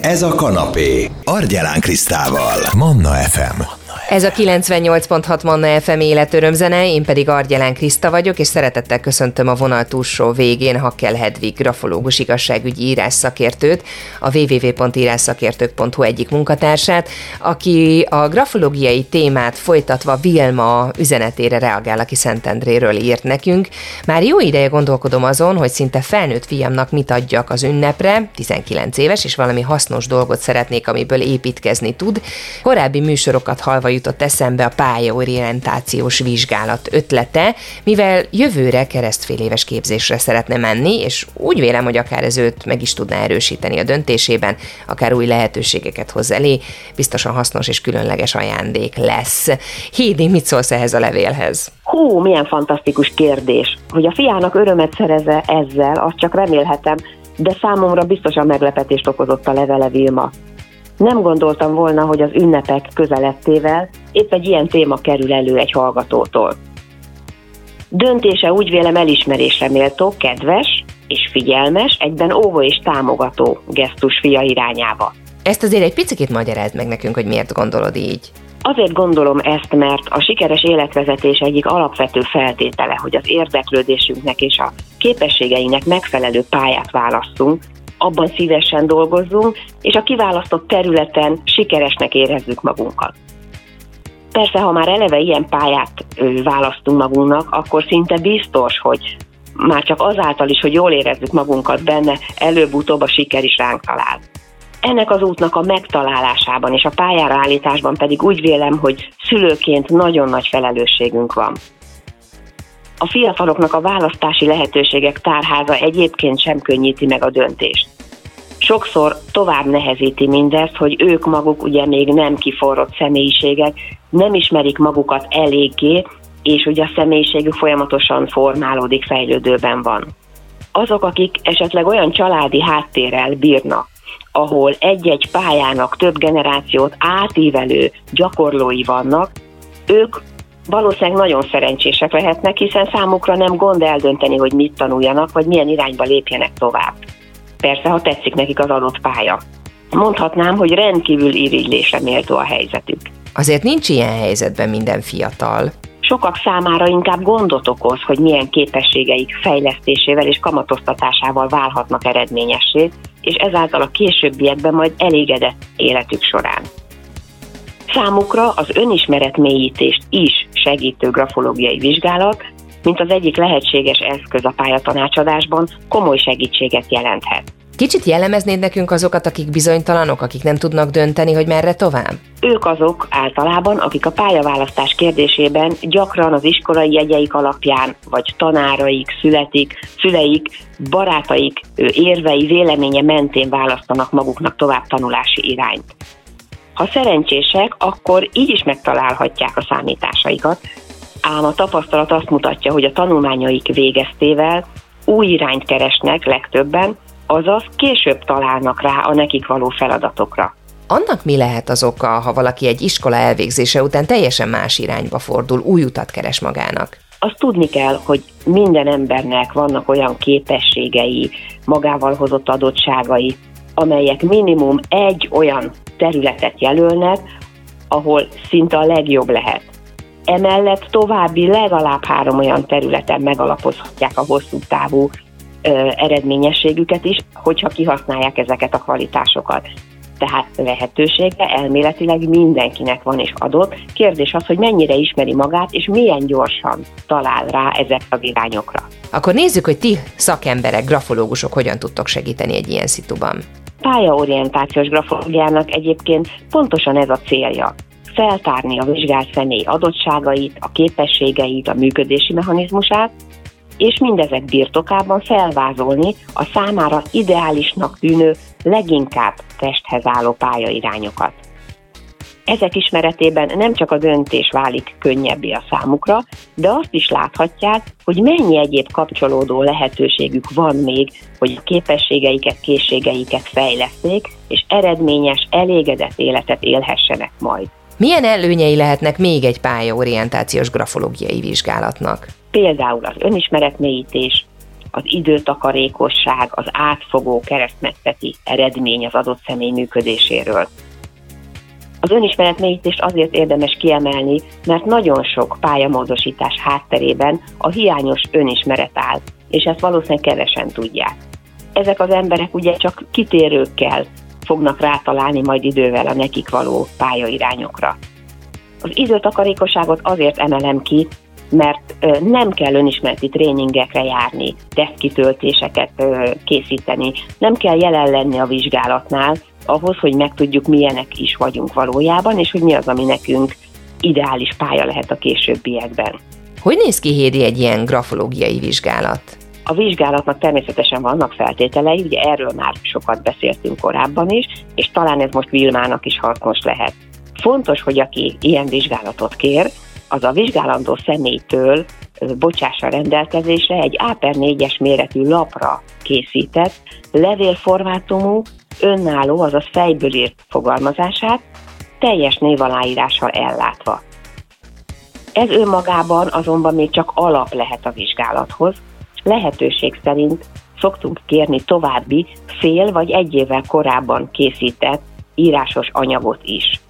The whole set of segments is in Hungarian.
Ez a kanapé. Argyelán Krisztával. Manna FM. Ez a 98.6 Manna FM életörömzene, én pedig Argyelán Kriszta vagyok, és szeretettel köszöntöm a vonal túlsó végén Hakkel Hedvig, grafológus igazságügyi írás szakértőt, a www.írásszakértők.hu egyik munkatársát, aki a grafológiai témát folytatva Vilma üzenetére reagál, aki Szentendréről írt nekünk. Már jó ideje gondolkodom azon, hogy szinte felnőtt fiamnak mit adjak az ünnepre, 19 éves, és valami hasznos dolgot szeretnék, amiből építkezni tud. Korábbi műsorokat halva jutott eszembe a pályaorientációs vizsgálat ötlete, mivel jövőre keresztfél éves képzésre szeretne menni, és úgy vélem, hogy akár ez őt meg is tudná erősíteni a döntésében, akár új lehetőségeket hoz elé, biztosan hasznos és különleges ajándék lesz. Hédi, mit szólsz ehhez a levélhez? Hú, milyen fantasztikus kérdés. Hogy a fiának örömet szereze ezzel, azt csak remélhetem, de számomra biztosan meglepetést okozott a levele Vilma. Nem gondoltam volna, hogy az ünnepek közelettével épp egy ilyen téma kerül elő egy hallgatótól. Döntése úgy vélem elismerésre méltó, kedves és figyelmes, egyben óvó és támogató gesztus fia irányába. Ezt azért egy picit magyarázd meg nekünk, hogy miért gondolod így. Azért gondolom ezt, mert a sikeres életvezetés egyik alapvető feltétele, hogy az érdeklődésünknek és a képességeinek megfelelő pályát válasszunk, abban szívesen dolgozzunk, és a kiválasztott területen sikeresnek érezzük magunkat. Persze, ha már eleve ilyen pályát választunk magunknak, akkor szinte biztos, hogy már csak azáltal is, hogy jól érezzük magunkat benne, előbb-utóbb a siker is ránk talál. Ennek az útnak a megtalálásában és a pályára állításban pedig úgy vélem, hogy szülőként nagyon nagy felelősségünk van. A fiataloknak a választási lehetőségek tárháza egyébként sem könnyíti meg a döntést. Sokszor tovább nehezíti mindezt, hogy ők maguk ugye még nem kiforrott személyiségek, nem ismerik magukat eléggé, és ugye a személyiségük folyamatosan formálódik, fejlődőben van. Azok, akik esetleg olyan családi háttérrel bírnak, ahol egy-egy pályának több generációt átívelő gyakorlói vannak, ők valószínűleg nagyon szerencsések lehetnek, hiszen számukra nem gond eldönteni, hogy mit tanuljanak, vagy milyen irányba lépjenek tovább. Persze, ha tetszik nekik az adott pálya. Mondhatnám, hogy rendkívül irigylésre méltó a helyzetük. Azért nincs ilyen helyzetben minden fiatal. Sokak számára inkább gondot okoz, hogy milyen képességeik fejlesztésével és kamatoztatásával válhatnak eredményessé, és ezáltal a későbbiekben majd elégedett életük során. Számukra az önismeret mélyítést is segítő grafológiai vizsgálat, mint az egyik lehetséges eszköz a pályatanácsadásban, komoly segítséget jelenthet. Kicsit jellemeznéd nekünk azokat, akik bizonytalanok, akik nem tudnak dönteni, hogy merre tovább? Ők azok általában, akik a pályaválasztás kérdésében gyakran az iskolai jegyeik alapján, vagy tanáraik, születik, szüleik, barátaik érvei, véleménye mentén választanak maguknak tovább tanulási irányt. Ha szerencsések, akkor így is megtalálhatják a számításaikat, ám a tapasztalat azt mutatja, hogy a tanulmányaik végeztével új irányt keresnek legtöbben, azaz később találnak rá a nekik való feladatokra. Annak mi lehet az oka, ha valaki egy iskola elvégzése után teljesen más irányba fordul, új utat keres magának? Azt tudni kell, hogy minden embernek vannak olyan képességei, magával hozott adottságai, amelyek minimum egy olyan területet jelölnek, ahol szinte a legjobb lehet. Emellett további legalább három olyan területen megalapozhatják a hosszú távú eredményességüket is, hogyha kihasználják ezeket a kvalitásokat. Tehát lehetősége elméletileg mindenkinek van és adott. Kérdés az, hogy mennyire ismeri magát, és milyen gyorsan talál rá ezek az irányokra. Akkor nézzük, hogy ti szakemberek, grafológusok hogyan tudtok segíteni egy ilyen szituban. Pályaorientációs grafológiának egyébként pontosan ez a célja feltárni a vizsgált személy adottságait, a képességeit, a működési mechanizmusát, és mindezek birtokában felvázolni a számára ideálisnak tűnő, leginkább testhez álló pályairányokat. Ezek ismeretében nem csak a döntés válik könnyebbé a számukra, de azt is láthatják, hogy mennyi egyéb kapcsolódó lehetőségük van még, hogy a képességeiket, készségeiket fejleszték, és eredményes, elégedett életet élhessenek majd. Milyen előnyei lehetnek még egy pályaorientációs grafológiai vizsgálatnak? Például az önismeretmélyítés, az időtakarékosság, az átfogó keresztmetszeti eredmény az adott személy működéséről. Az önismeret mélyítést azért érdemes kiemelni, mert nagyon sok pályamódosítás hátterében a hiányos önismeret áll, és ezt valószínűleg kevesen tudják. Ezek az emberek ugye csak kitérőkkel fognak rátalálni majd idővel a nekik való pályairányokra. Az időtakarékosságot azért emelem ki, mert nem kell önismereti tréningekre járni, tesztkitöltéseket készíteni, nem kell jelen lenni a vizsgálatnál, ahhoz, hogy megtudjuk, milyenek is vagyunk valójában, és hogy mi az, ami nekünk ideális pálya lehet a későbbiekben. Hogy néz ki, Hédi, egy ilyen grafológiai vizsgálat? A vizsgálatnak természetesen vannak feltételei, ugye erről már sokat beszéltünk korábban is, és talán ez most Vilmának is hasznos lehet. Fontos, hogy aki ilyen vizsgálatot kér, az a vizsgálandó személytől bocsássa rendelkezésre egy Áper 4-es méretű lapra készített, levélformátumú, önálló, azaz fejből írt fogalmazását, teljes névaláírással ellátva. Ez önmagában azonban még csak alap lehet a vizsgálathoz, lehetőség szerint szoktunk kérni további fél vagy egy évvel korábban készített írásos anyagot is.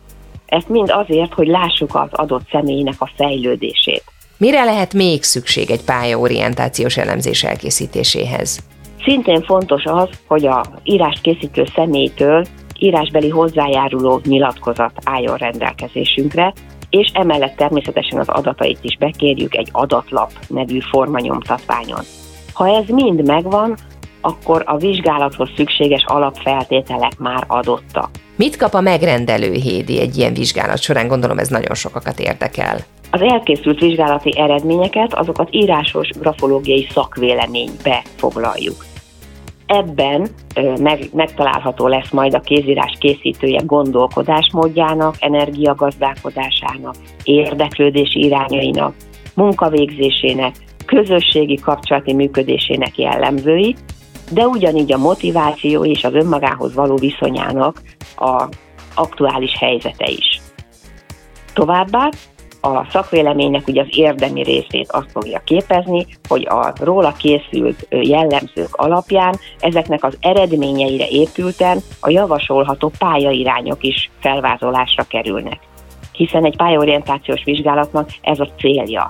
Ezt mind azért, hogy lássuk az adott személynek a fejlődését. Mire lehet még szükség egy pályaorientációs elemzés elkészítéséhez? Szintén fontos az, hogy a írás készítő személytől írásbeli hozzájáruló nyilatkozat álljon rendelkezésünkre, és emellett természetesen az adatait is bekérjük egy adatlap nevű formanyomtatványon. Ha ez mind megvan, akkor a vizsgálathoz szükséges alapfeltételek már adottak. Mit kap a megrendelő Hédi egy ilyen vizsgálat során? Gondolom ez nagyon sokakat érdekel. Az elkészült vizsgálati eredményeket, azokat írásos grafológiai szakvéleménybe foglaljuk. Ebben meg, megtalálható lesz majd a kézírás készítője gondolkodásmódjának, energiagazdálkodásának, érdeklődési irányainak, munkavégzésének, közösségi kapcsolati működésének jellemzői, de ugyanígy a motiváció és az önmagához való viszonyának a aktuális helyzete is. Továbbá a szakvéleménynek ugye az érdemi részét azt fogja képezni, hogy a róla készült jellemzők alapján ezeknek az eredményeire épülten a javasolható pályairányok is felvázolásra kerülnek. Hiszen egy pályaorientációs vizsgálatnak ez a célja.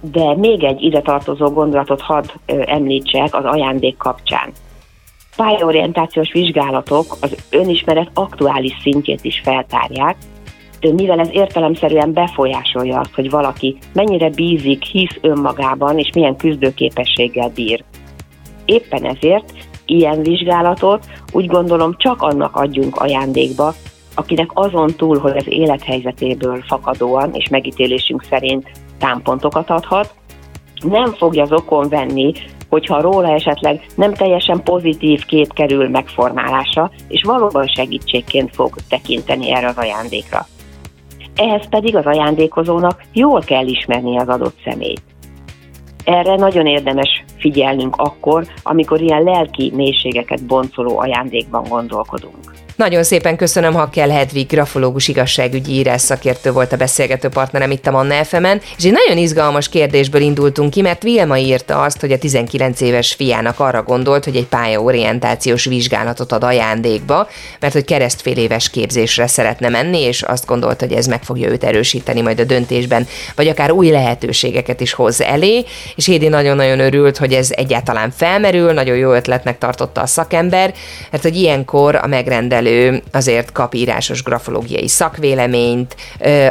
De még egy ide tartozó gondolatot hadd említsek az ajándék kapcsán. Pályaorientációs vizsgálatok az önismeret aktuális szintjét is feltárják, mivel ez értelemszerűen befolyásolja azt, hogy valaki mennyire bízik, hisz önmagában, és milyen küzdőképességgel bír. Éppen ezért ilyen vizsgálatot úgy gondolom csak annak adjunk ajándékba, akinek azon túl, hogy az élethelyzetéből fakadóan és megítélésünk szerint támpontokat adhat, nem fogja az okon venni, hogyha róla esetleg nem teljesen pozitív kép kerül megformálásra, és valóban segítségként fog tekinteni erre az ajándékra ehhez pedig az ajándékozónak jól kell ismerni az adott személyt. Erre nagyon érdemes figyelnünk akkor, amikor ilyen lelki mélységeket boncoló ajándékban gondolkodunk. Nagyon szépen köszönöm, ha kell Hedvig, grafológus igazságügyi írás szakértő volt a beszélgető partnerem itt a Manna fm és egy nagyon izgalmas kérdésből indultunk ki, mert Vilma írta azt, hogy a 19 éves fiának arra gondolt, hogy egy pályaorientációs vizsgálatot ad ajándékba, mert hogy keresztfél éves képzésre szeretne menni, és azt gondolt, hogy ez meg fogja őt erősíteni majd a döntésben, vagy akár új lehetőségeket is hoz elé, és Hédi nagyon-nagyon örült, hogy ez egyáltalán felmerül, nagyon jó ötletnek tartotta a szakember, mert hogy ilyenkor a megrendelő megrendelő azért kap írásos grafológiai szakvéleményt,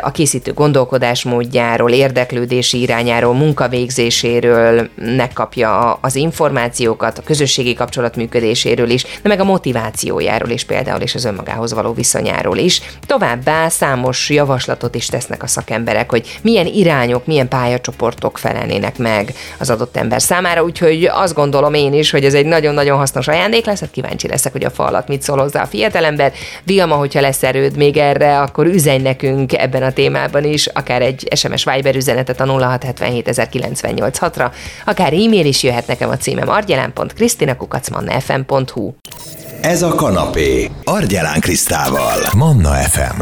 a készítő gondolkodásmódjáról, érdeklődési irányáról, munkavégzéséről megkapja az információkat, a közösségi kapcsolat működéséről is, de meg a motivációjáról is például, és az önmagához való viszonyáról is. Továbbá számos javaslatot is tesznek a szakemberek, hogy milyen irányok, milyen pályacsoportok felelnének meg az adott ember számára, úgyhogy azt gondolom én is, hogy ez egy nagyon-nagyon hasznos ajándék lesz, hát kíváncsi leszek, hogy a falat mit szól hozzá a fiatal ember. Vilma, hogyha lesz erőd még erre, akkor üzenj nekünk ebben a témában is, akár egy SMS Viber üzenetet a 0677 ra akár e-mail is jöhet nekem a címem argyelán.krisztinakukacmannafm.hu Ez a kanapé Argyelán Krisztával. Manna FM.